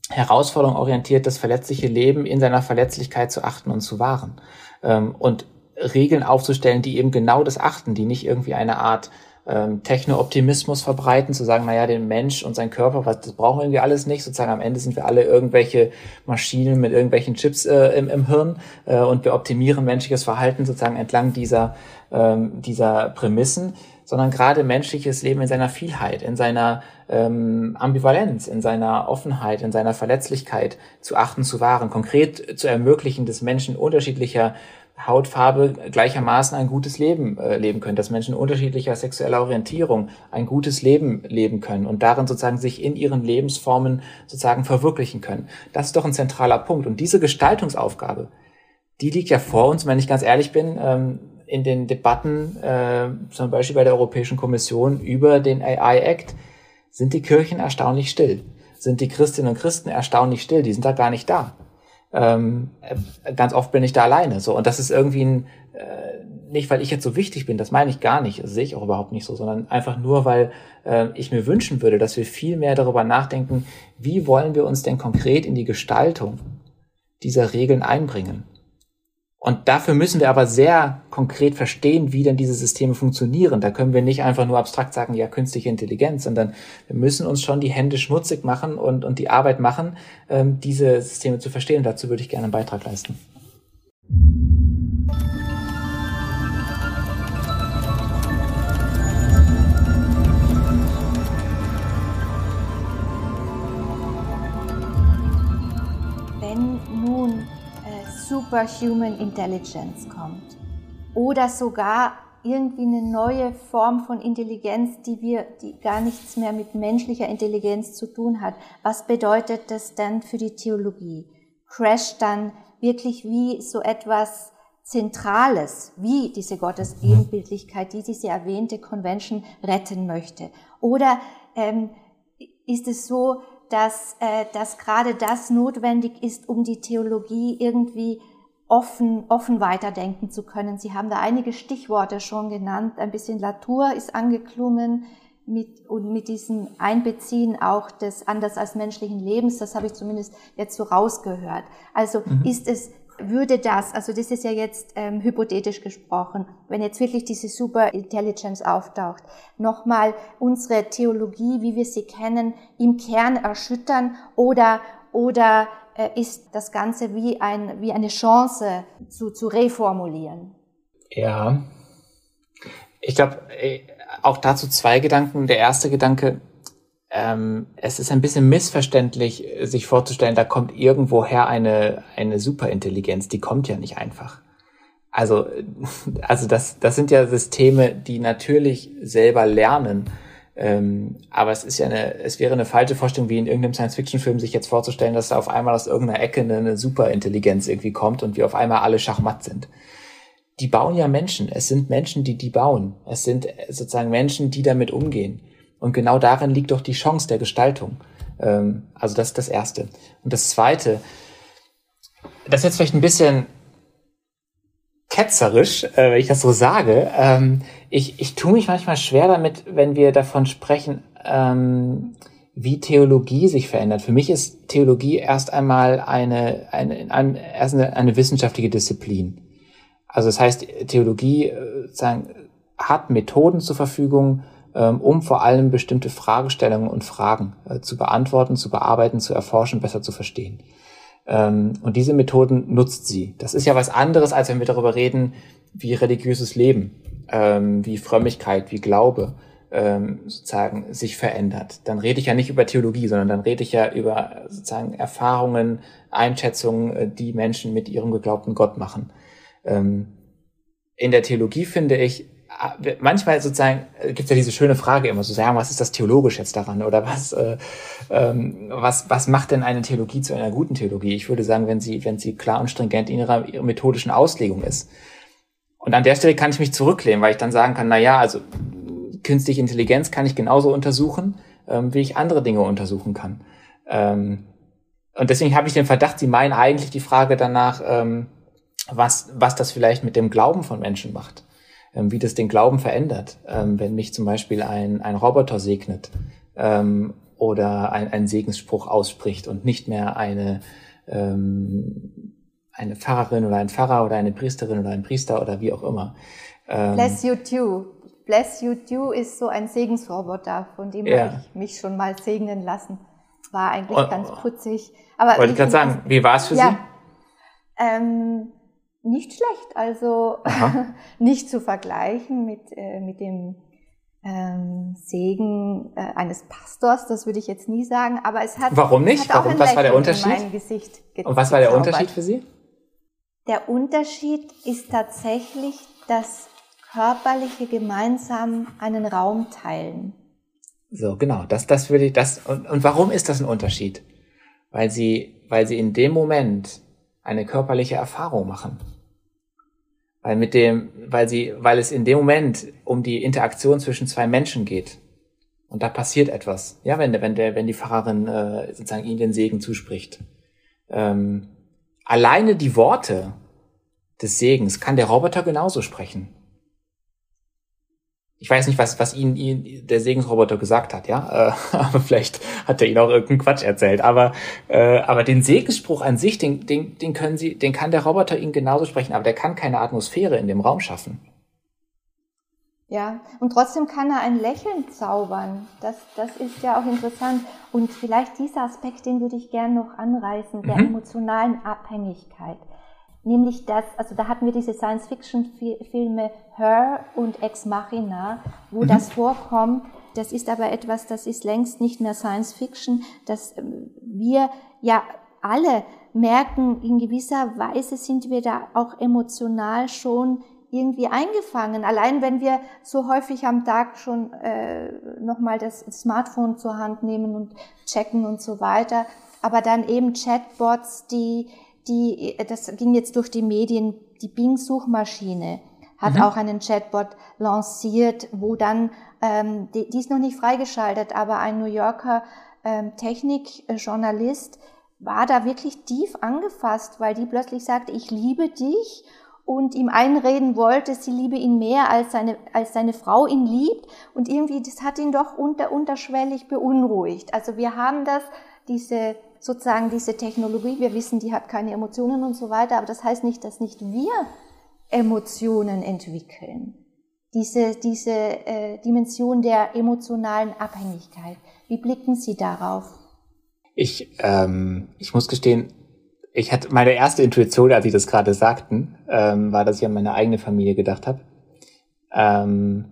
Herausforderungen orientiert, das verletzliche Leben in seiner Verletzlichkeit zu achten und zu wahren. Ähm, und Regeln aufzustellen, die eben genau das achten, die nicht irgendwie eine Art ähm, Techno-Optimismus verbreiten, zu sagen, naja, den Mensch und sein Körper, was, das brauchen wir irgendwie alles nicht. Sozusagen am Ende sind wir alle irgendwelche Maschinen mit irgendwelchen Chips äh, im, im Hirn äh, und wir optimieren menschliches Verhalten sozusagen entlang dieser, ähm, dieser Prämissen, sondern gerade menschliches Leben in seiner Vielheit, in seiner ähm, Ambivalenz, in seiner Offenheit, in seiner Verletzlichkeit zu achten, zu wahren, konkret zu ermöglichen, dass Menschen unterschiedlicher Hautfarbe gleichermaßen ein gutes Leben äh, leben können, dass Menschen unterschiedlicher sexueller Orientierung ein gutes Leben leben können und darin sozusagen sich in ihren Lebensformen sozusagen verwirklichen können. Das ist doch ein zentraler Punkt. Und diese Gestaltungsaufgabe, die liegt ja vor uns, wenn ich ganz ehrlich bin, ähm, in den Debatten, äh, zum Beispiel bei der Europäischen Kommission über den AI Act, sind die Kirchen erstaunlich still. Sind die Christinnen und Christen erstaunlich still. Die sind da gar nicht da ähm, äh, ganz oft bin ich da alleine. So und das ist irgendwie ein, äh, nicht, weil ich jetzt so wichtig bin, das meine ich gar nicht, das sehe ich auch überhaupt nicht so, sondern einfach nur, weil äh, ich mir wünschen würde, dass wir viel mehr darüber nachdenken, wie wollen wir uns denn konkret in die Gestaltung dieser Regeln einbringen. Und dafür müssen wir aber sehr konkret verstehen, wie denn diese Systeme funktionieren. Da können wir nicht einfach nur abstrakt sagen, ja, künstliche Intelligenz, sondern wir müssen uns schon die Hände schmutzig machen und, und die Arbeit machen, ähm, diese Systeme zu verstehen. Und dazu würde ich gerne einen Beitrag leisten. Superhuman Intelligence kommt oder sogar irgendwie eine neue Form von Intelligenz, die wir, die gar nichts mehr mit menschlicher Intelligenz zu tun hat. Was bedeutet das denn für die Theologie? Crasht dann wirklich wie so etwas Zentrales, wie diese Gottesebenbildlichkeit, die diese erwähnte Convention retten möchte? Oder ähm, ist es so, dass, äh, dass gerade das notwendig ist, um die Theologie irgendwie offen, offen weiterdenken zu können. Sie haben da einige Stichworte schon genannt. Ein bisschen Latour ist angeklungen mit, und mit diesem Einbeziehen auch des anders als menschlichen Lebens. Das habe ich zumindest jetzt so rausgehört. Also mhm. ist es würde das, also das ist ja jetzt ähm, hypothetisch gesprochen, wenn jetzt wirklich diese Super Intelligence auftaucht, nochmal unsere Theologie, wie wir sie kennen, im Kern erschüttern oder, oder äh, ist das Ganze wie, ein, wie eine Chance zu, zu reformulieren? Ja, ich glaube, äh, auch dazu zwei Gedanken. Der erste Gedanke, ähm, es ist ein bisschen missverständlich, sich vorzustellen, da kommt irgendwoher eine, eine Superintelligenz. Die kommt ja nicht einfach. Also, also das, das sind ja Systeme, die natürlich selber lernen. Ähm, aber es ist ja eine, es wäre eine falsche Vorstellung, wie in irgendeinem Science-Fiction-Film sich jetzt vorzustellen, dass da auf einmal aus irgendeiner Ecke eine, eine Superintelligenz irgendwie kommt und wir auf einmal alle Schachmatt sind. Die bauen ja Menschen. Es sind Menschen, die die bauen. Es sind sozusagen Menschen, die damit umgehen. Und genau darin liegt doch die Chance der Gestaltung. Ähm, also das ist das Erste. Und das Zweite, das ist jetzt vielleicht ein bisschen ketzerisch, äh, wenn ich das so sage. Ähm, ich, ich tue mich manchmal schwer damit, wenn wir davon sprechen, ähm, wie Theologie sich verändert. Für mich ist Theologie erst einmal eine, eine, eine, erst eine, eine wissenschaftliche Disziplin. Also das heißt, Theologie äh, sagen, hat Methoden zur Verfügung, um vor allem bestimmte Fragestellungen und Fragen äh, zu beantworten, zu bearbeiten, zu erforschen, besser zu verstehen. Ähm, und diese Methoden nutzt sie. Das ist ja was anderes, als wenn wir darüber reden, wie religiöses Leben, ähm, wie Frömmigkeit, wie Glaube ähm, sozusagen sich verändert. Dann rede ich ja nicht über Theologie, sondern dann rede ich ja über sozusagen Erfahrungen, Einschätzungen, äh, die Menschen mit ihrem geglaubten Gott machen. Ähm, in der Theologie finde ich, äh, manchmal sozusagen äh, gibt es ja diese schöne Frage immer so sagen, was ist das theologisch jetzt daran oder was äh, ähm, was was macht denn eine Theologie zu einer guten Theologie? Ich würde sagen, wenn sie wenn sie klar und stringent in ihrer, ihrer methodischen Auslegung ist. Und an der Stelle kann ich mich zurücklehnen, weil ich dann sagen kann, na ja, also künstliche Intelligenz kann ich genauso untersuchen, ähm, wie ich andere Dinge untersuchen kann. Ähm, und deswegen habe ich den Verdacht, Sie meinen eigentlich die Frage danach, ähm, was, was das vielleicht mit dem Glauben von Menschen macht, wie das den Glauben verändert, ähm, wenn mich zum Beispiel ein, ein Roboter segnet ähm, oder ein, ein Segensspruch ausspricht und nicht mehr eine, ähm, eine Pfarrerin oder ein Pfarrer oder eine Priesterin oder ein Priester oder wie auch immer. Ähm, Bless you too. Bless You Do ist so ein Segensroboter, von dem ja. habe ich mich schon mal segnen lassen. War eigentlich oh, ganz putzig. Aber wollte ich gerade sagen, wie war es für ja, Sie? Ähm, nicht schlecht, also nicht zu vergleichen mit, äh, mit dem ähm, Segen äh, eines Pastors, das würde ich jetzt nie sagen, aber es hat. Warum nicht? Hat Warum? Was war der Unterschied? Und was war der Unterschied für Sie? Der Unterschied ist tatsächlich, dass körperliche gemeinsam einen Raum teilen. So, genau. Das, das würde ich, das, und, und warum ist das ein Unterschied? Weil sie, weil sie in dem Moment eine körperliche Erfahrung machen. Weil mit dem, weil sie, weil es in dem Moment um die Interaktion zwischen zwei Menschen geht. Und da passiert etwas. Ja, wenn der, wenn der, wenn die Pfarrerin äh, sozusagen ihnen den Segen zuspricht. Ähm, alleine die Worte des Segens kann der Roboter genauso sprechen ich weiß nicht, was, was ihn, ihn der Segensroboter gesagt hat, ja, äh, aber vielleicht hat er ihn auch irgendeinen Quatsch erzählt. Aber, äh, aber den Segensspruch an sich, den, den, den können sie, den kann der Roboter ihnen genauso sprechen, aber der kann keine Atmosphäre in dem Raum schaffen. Ja, und trotzdem kann er ein Lächeln zaubern. Das, das ist ja auch interessant. Und vielleicht dieser Aspekt, den würde ich gerne noch anreißen, der mhm. emotionalen Abhängigkeit nämlich das, also da hatten wir diese Science-Fiction-Filme Her und Ex Machina, wo mhm. das vorkommt. Das ist aber etwas, das ist längst nicht mehr Science-Fiction, dass ähm, wir ja alle merken, in gewisser Weise sind wir da auch emotional schon irgendwie eingefangen. Allein wenn wir so häufig am Tag schon äh, nochmal das Smartphone zur Hand nehmen und checken und so weiter, aber dann eben Chatbots, die die, das ging jetzt durch die Medien, die Bing-Suchmaschine hat mhm. auch einen Chatbot lanciert, wo dann, ähm, die, die ist noch nicht freigeschaltet, aber ein New Yorker ähm, Technikjournalist war da wirklich tief angefasst, weil die plötzlich sagte, ich liebe dich und ihm einreden wollte, sie liebe ihn mehr als seine, als seine Frau ihn liebt und irgendwie, das hat ihn doch unter, unterschwellig beunruhigt. Also wir haben das, diese sozusagen diese Technologie, wir wissen, die hat keine Emotionen und so weiter, aber das heißt nicht, dass nicht wir Emotionen entwickeln. Diese, diese äh, Dimension der emotionalen Abhängigkeit. Wie blicken Sie darauf? Ich, ähm, ich muss gestehen, ich hatte meine erste Intuition, als Sie das gerade sagten, ähm, war, dass ich an meine eigene Familie gedacht habe. Ähm,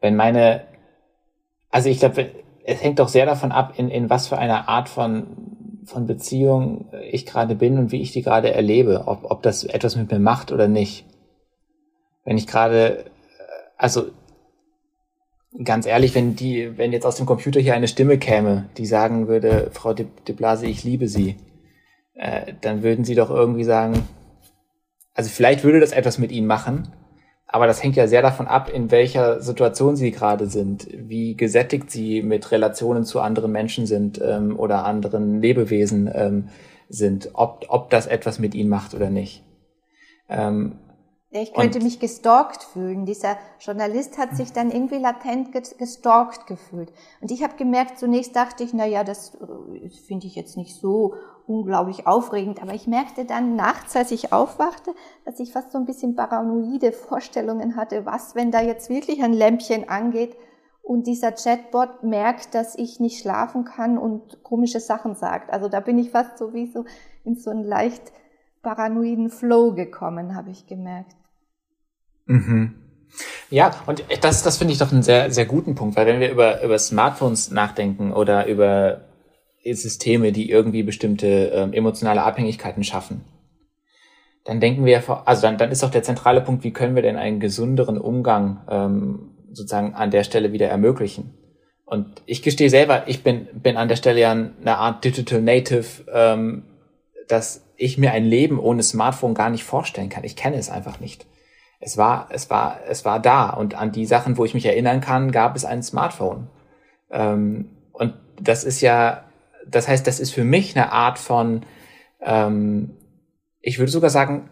wenn meine, also ich glaube, es hängt doch sehr davon ab, in, in was für einer Art von von Beziehung ich gerade bin und wie ich die gerade erlebe, ob, ob das etwas mit mir macht oder nicht. Wenn ich gerade, also ganz ehrlich, wenn die, wenn jetzt aus dem Computer hier eine Stimme käme, die sagen würde, Frau de, de Blase, ich liebe Sie, äh, dann würden Sie doch irgendwie sagen, also vielleicht würde das etwas mit Ihnen machen, aber das hängt ja sehr davon ab, in welcher Situation sie gerade sind, wie gesättigt sie mit Relationen zu anderen Menschen sind ähm, oder anderen Lebewesen ähm, sind, ob, ob das etwas mit ihnen macht oder nicht. Ähm, Ich könnte mich gestalkt fühlen. Dieser Journalist hat sich dann irgendwie latent gestalkt gefühlt. Und ich habe gemerkt, zunächst dachte ich, na ja, das äh, finde ich jetzt nicht so unglaublich aufregend. Aber ich merkte dann nachts, als ich aufwachte, dass ich fast so ein bisschen paranoide Vorstellungen hatte, was, wenn da jetzt wirklich ein Lämpchen angeht und dieser Chatbot merkt, dass ich nicht schlafen kann und komische Sachen sagt. Also da bin ich fast so wie so in so einen leicht paranoiden Flow gekommen, habe ich gemerkt. Mhm. Ja, und das, das finde ich doch einen sehr, sehr guten Punkt, weil wenn wir über, über Smartphones nachdenken oder über Systeme, die irgendwie bestimmte ähm, emotionale Abhängigkeiten schaffen, dann denken wir, also dann, dann ist doch der zentrale Punkt, wie können wir denn einen gesünderen Umgang ähm, sozusagen an der Stelle wieder ermöglichen? Und ich gestehe selber, ich bin, bin an der Stelle ja eine Art Digital Native, ähm, dass ich mir ein Leben ohne Smartphone gar nicht vorstellen kann. Ich kenne es einfach nicht es war, es war, es war da. Und an die Sachen, wo ich mich erinnern kann, gab es ein Smartphone. Ähm, und das ist ja, das heißt, das ist für mich eine Art von, ähm, ich würde sogar sagen,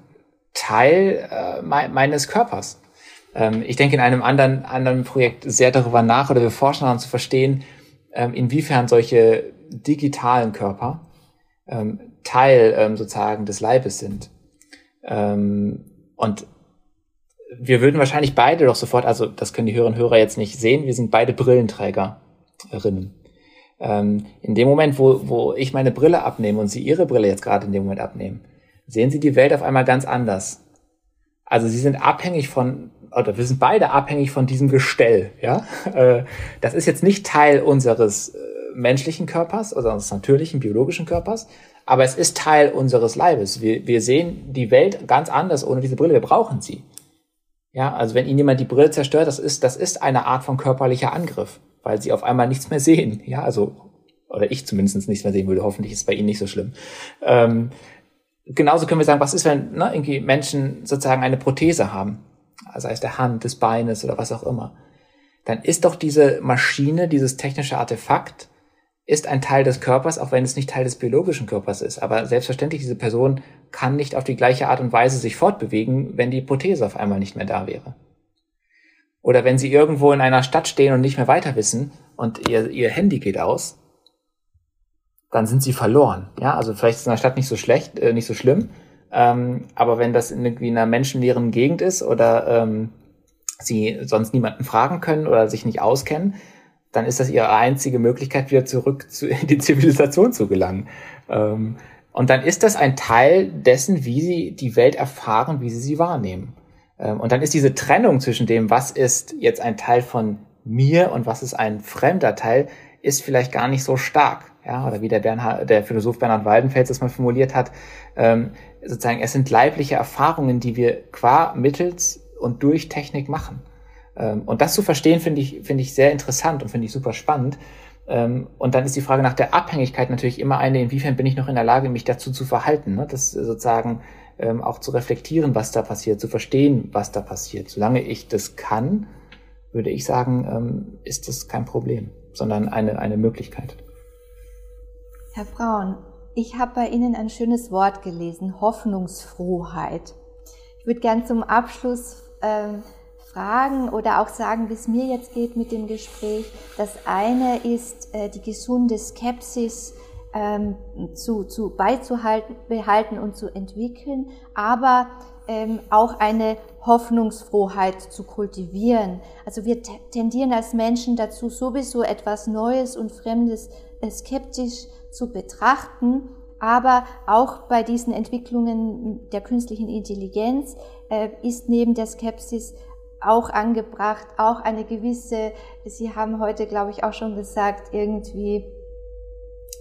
Teil äh, me meines Körpers. Ähm, ich denke in einem anderen, anderen Projekt sehr darüber nach oder wir forschen daran zu verstehen, ähm, inwiefern solche digitalen Körper ähm, Teil ähm, sozusagen des Leibes sind. Ähm, und wir würden wahrscheinlich beide doch sofort, also das können die Hörerinnen und Hörer jetzt nicht sehen, wir sind beide Brillenträgerinnen. Ähm, in dem Moment, wo, wo ich meine Brille abnehme und Sie Ihre Brille jetzt gerade in dem Moment abnehmen, sehen Sie die Welt auf einmal ganz anders. Also Sie sind abhängig von, oder wir sind beide abhängig von diesem Gestell, ja. Äh, das ist jetzt nicht Teil unseres äh, menschlichen Körpers, oder unseres natürlichen biologischen Körpers, aber es ist Teil unseres Leibes. Wir, wir sehen die Welt ganz anders ohne diese Brille. Wir brauchen sie. Ja, also wenn Ihnen jemand die Brille zerstört, das ist, das ist eine Art von körperlicher Angriff, weil Sie auf einmal nichts mehr sehen. Ja, also, oder ich zumindest nichts mehr sehen würde. Hoffentlich ist es bei Ihnen nicht so schlimm. Ähm, genauso können wir sagen, was ist, wenn ne, irgendwie Menschen sozusagen eine Prothese haben, also heißt der Hand, des Beines oder was auch immer, dann ist doch diese Maschine, dieses technische Artefakt ist ein Teil des Körpers, auch wenn es nicht Teil des biologischen Körpers ist. Aber selbstverständlich, diese Person kann nicht auf die gleiche Art und Weise sich fortbewegen, wenn die Prothese auf einmal nicht mehr da wäre. Oder wenn sie irgendwo in einer Stadt stehen und nicht mehr weiter wissen und ihr, ihr Handy geht aus, dann sind sie verloren. Ja, also vielleicht ist in der Stadt nicht so schlecht, äh, nicht so schlimm. Ähm, aber wenn das in irgendwie einer menschenleeren Gegend ist oder ähm, sie sonst niemanden fragen können oder sich nicht auskennen, dann ist das ihre einzige Möglichkeit, wieder zurück zu, in die Zivilisation zu gelangen. Ähm, und dann ist das ein Teil dessen, wie sie die Welt erfahren, wie sie sie wahrnehmen. Ähm, und dann ist diese Trennung zwischen dem, was ist jetzt ein Teil von mir und was ist ein fremder Teil, ist vielleicht gar nicht so stark. Ja, oder wie der, Bernhard, der Philosoph Bernhard Waldenfels das mal formuliert hat, ähm, sozusagen, es sind leibliche Erfahrungen, die wir qua mittels und durch Technik machen. Ähm, und das zu verstehen, finde ich, finde ich sehr interessant und finde ich super spannend. Ähm, und dann ist die Frage nach der Abhängigkeit natürlich immer eine, inwiefern bin ich noch in der Lage, mich dazu zu verhalten, ne? das sozusagen ähm, auch zu reflektieren, was da passiert, zu verstehen, was da passiert. Solange ich das kann, würde ich sagen, ist das kein Problem, sondern eine, eine Möglichkeit. Herr Braun, ich habe bei Ihnen ein schönes Wort gelesen, Hoffnungsfrohheit. Ich würde gern zum Abschluss ähm, fragen oder auch sagen, wie es mir jetzt geht mit dem Gespräch. Das eine ist äh, die gesunde Skepsis ähm, zu, zu beizuhalten, behalten und zu entwickeln, aber ähm, auch eine Hoffnungsfrohheit zu kultivieren. Also wir tendieren als Menschen dazu, sowieso etwas Neues und Fremdes äh, skeptisch zu betrachten. Aber auch bei diesen Entwicklungen der künstlichen Intelligenz äh, ist neben der Skepsis auch angebracht, auch eine gewisse, Sie haben heute, glaube ich, auch schon gesagt, irgendwie,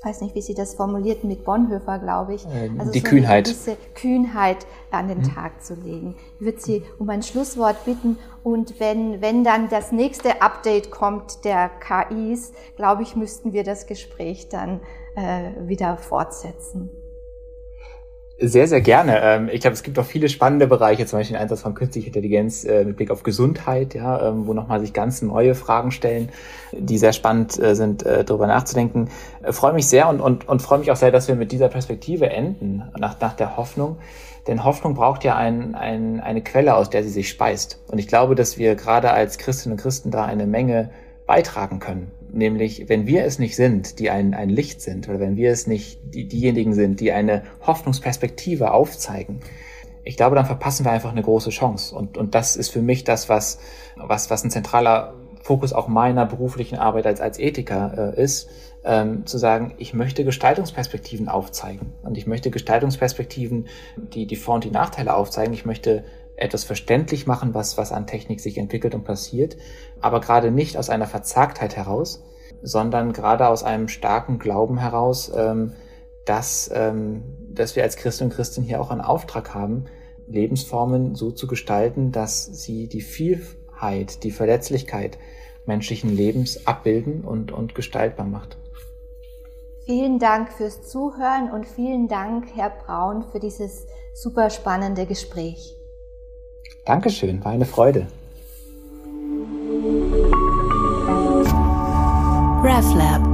weiß nicht, wie Sie das formulierten mit Bonhoeffer, glaube ich. Äh, also die so Kühnheit. Eine gewisse Kühnheit an den mhm. Tag zu legen. Ich würde Sie um ein Schlusswort bitten und wenn, wenn dann das nächste Update kommt der KIs, glaube ich, müssten wir das Gespräch dann äh, wieder fortsetzen. Sehr, sehr gerne. Ähm, ich glaube, es gibt auch viele spannende Bereiche, zum Beispiel den Einsatz von künstlicher Intelligenz äh, mit Blick auf Gesundheit, ja, ähm, wo nochmal sich ganz neue Fragen stellen, die sehr spannend äh, sind, äh, darüber nachzudenken. Ich freue mich sehr und, und, und freue mich auch sehr, dass wir mit dieser Perspektive enden, nach, nach der Hoffnung. Denn Hoffnung braucht ja ein, ein, eine Quelle, aus der sie sich speist. Und ich glaube, dass wir gerade als Christinnen und Christen da eine Menge beitragen können. Nämlich, wenn wir es nicht sind, die ein, ein Licht sind, oder wenn wir es nicht die, diejenigen sind, die eine Hoffnungsperspektive aufzeigen, ich glaube, dann verpassen wir einfach eine große Chance. Und, und das ist für mich das, was, was, was ein zentraler Fokus auch meiner beruflichen Arbeit als, als Ethiker äh, ist, ähm, zu sagen, ich möchte Gestaltungsperspektiven aufzeigen. Und ich möchte Gestaltungsperspektiven, die die Vor- und die Nachteile aufzeigen. Ich möchte etwas verständlich machen, was, was an Technik sich entwickelt und passiert, aber gerade nicht aus einer Verzagtheit heraus, sondern gerade aus einem starken Glauben heraus, ähm, dass, ähm, dass wir als Christen und Christen hier auch einen Auftrag haben, Lebensformen so zu gestalten, dass sie die Vielheit, die Verletzlichkeit menschlichen Lebens abbilden und, und gestaltbar macht. Vielen Dank fürs Zuhören und vielen Dank, Herr Braun, für dieses super spannende Gespräch. Dankeschön, war eine Freude. RefLab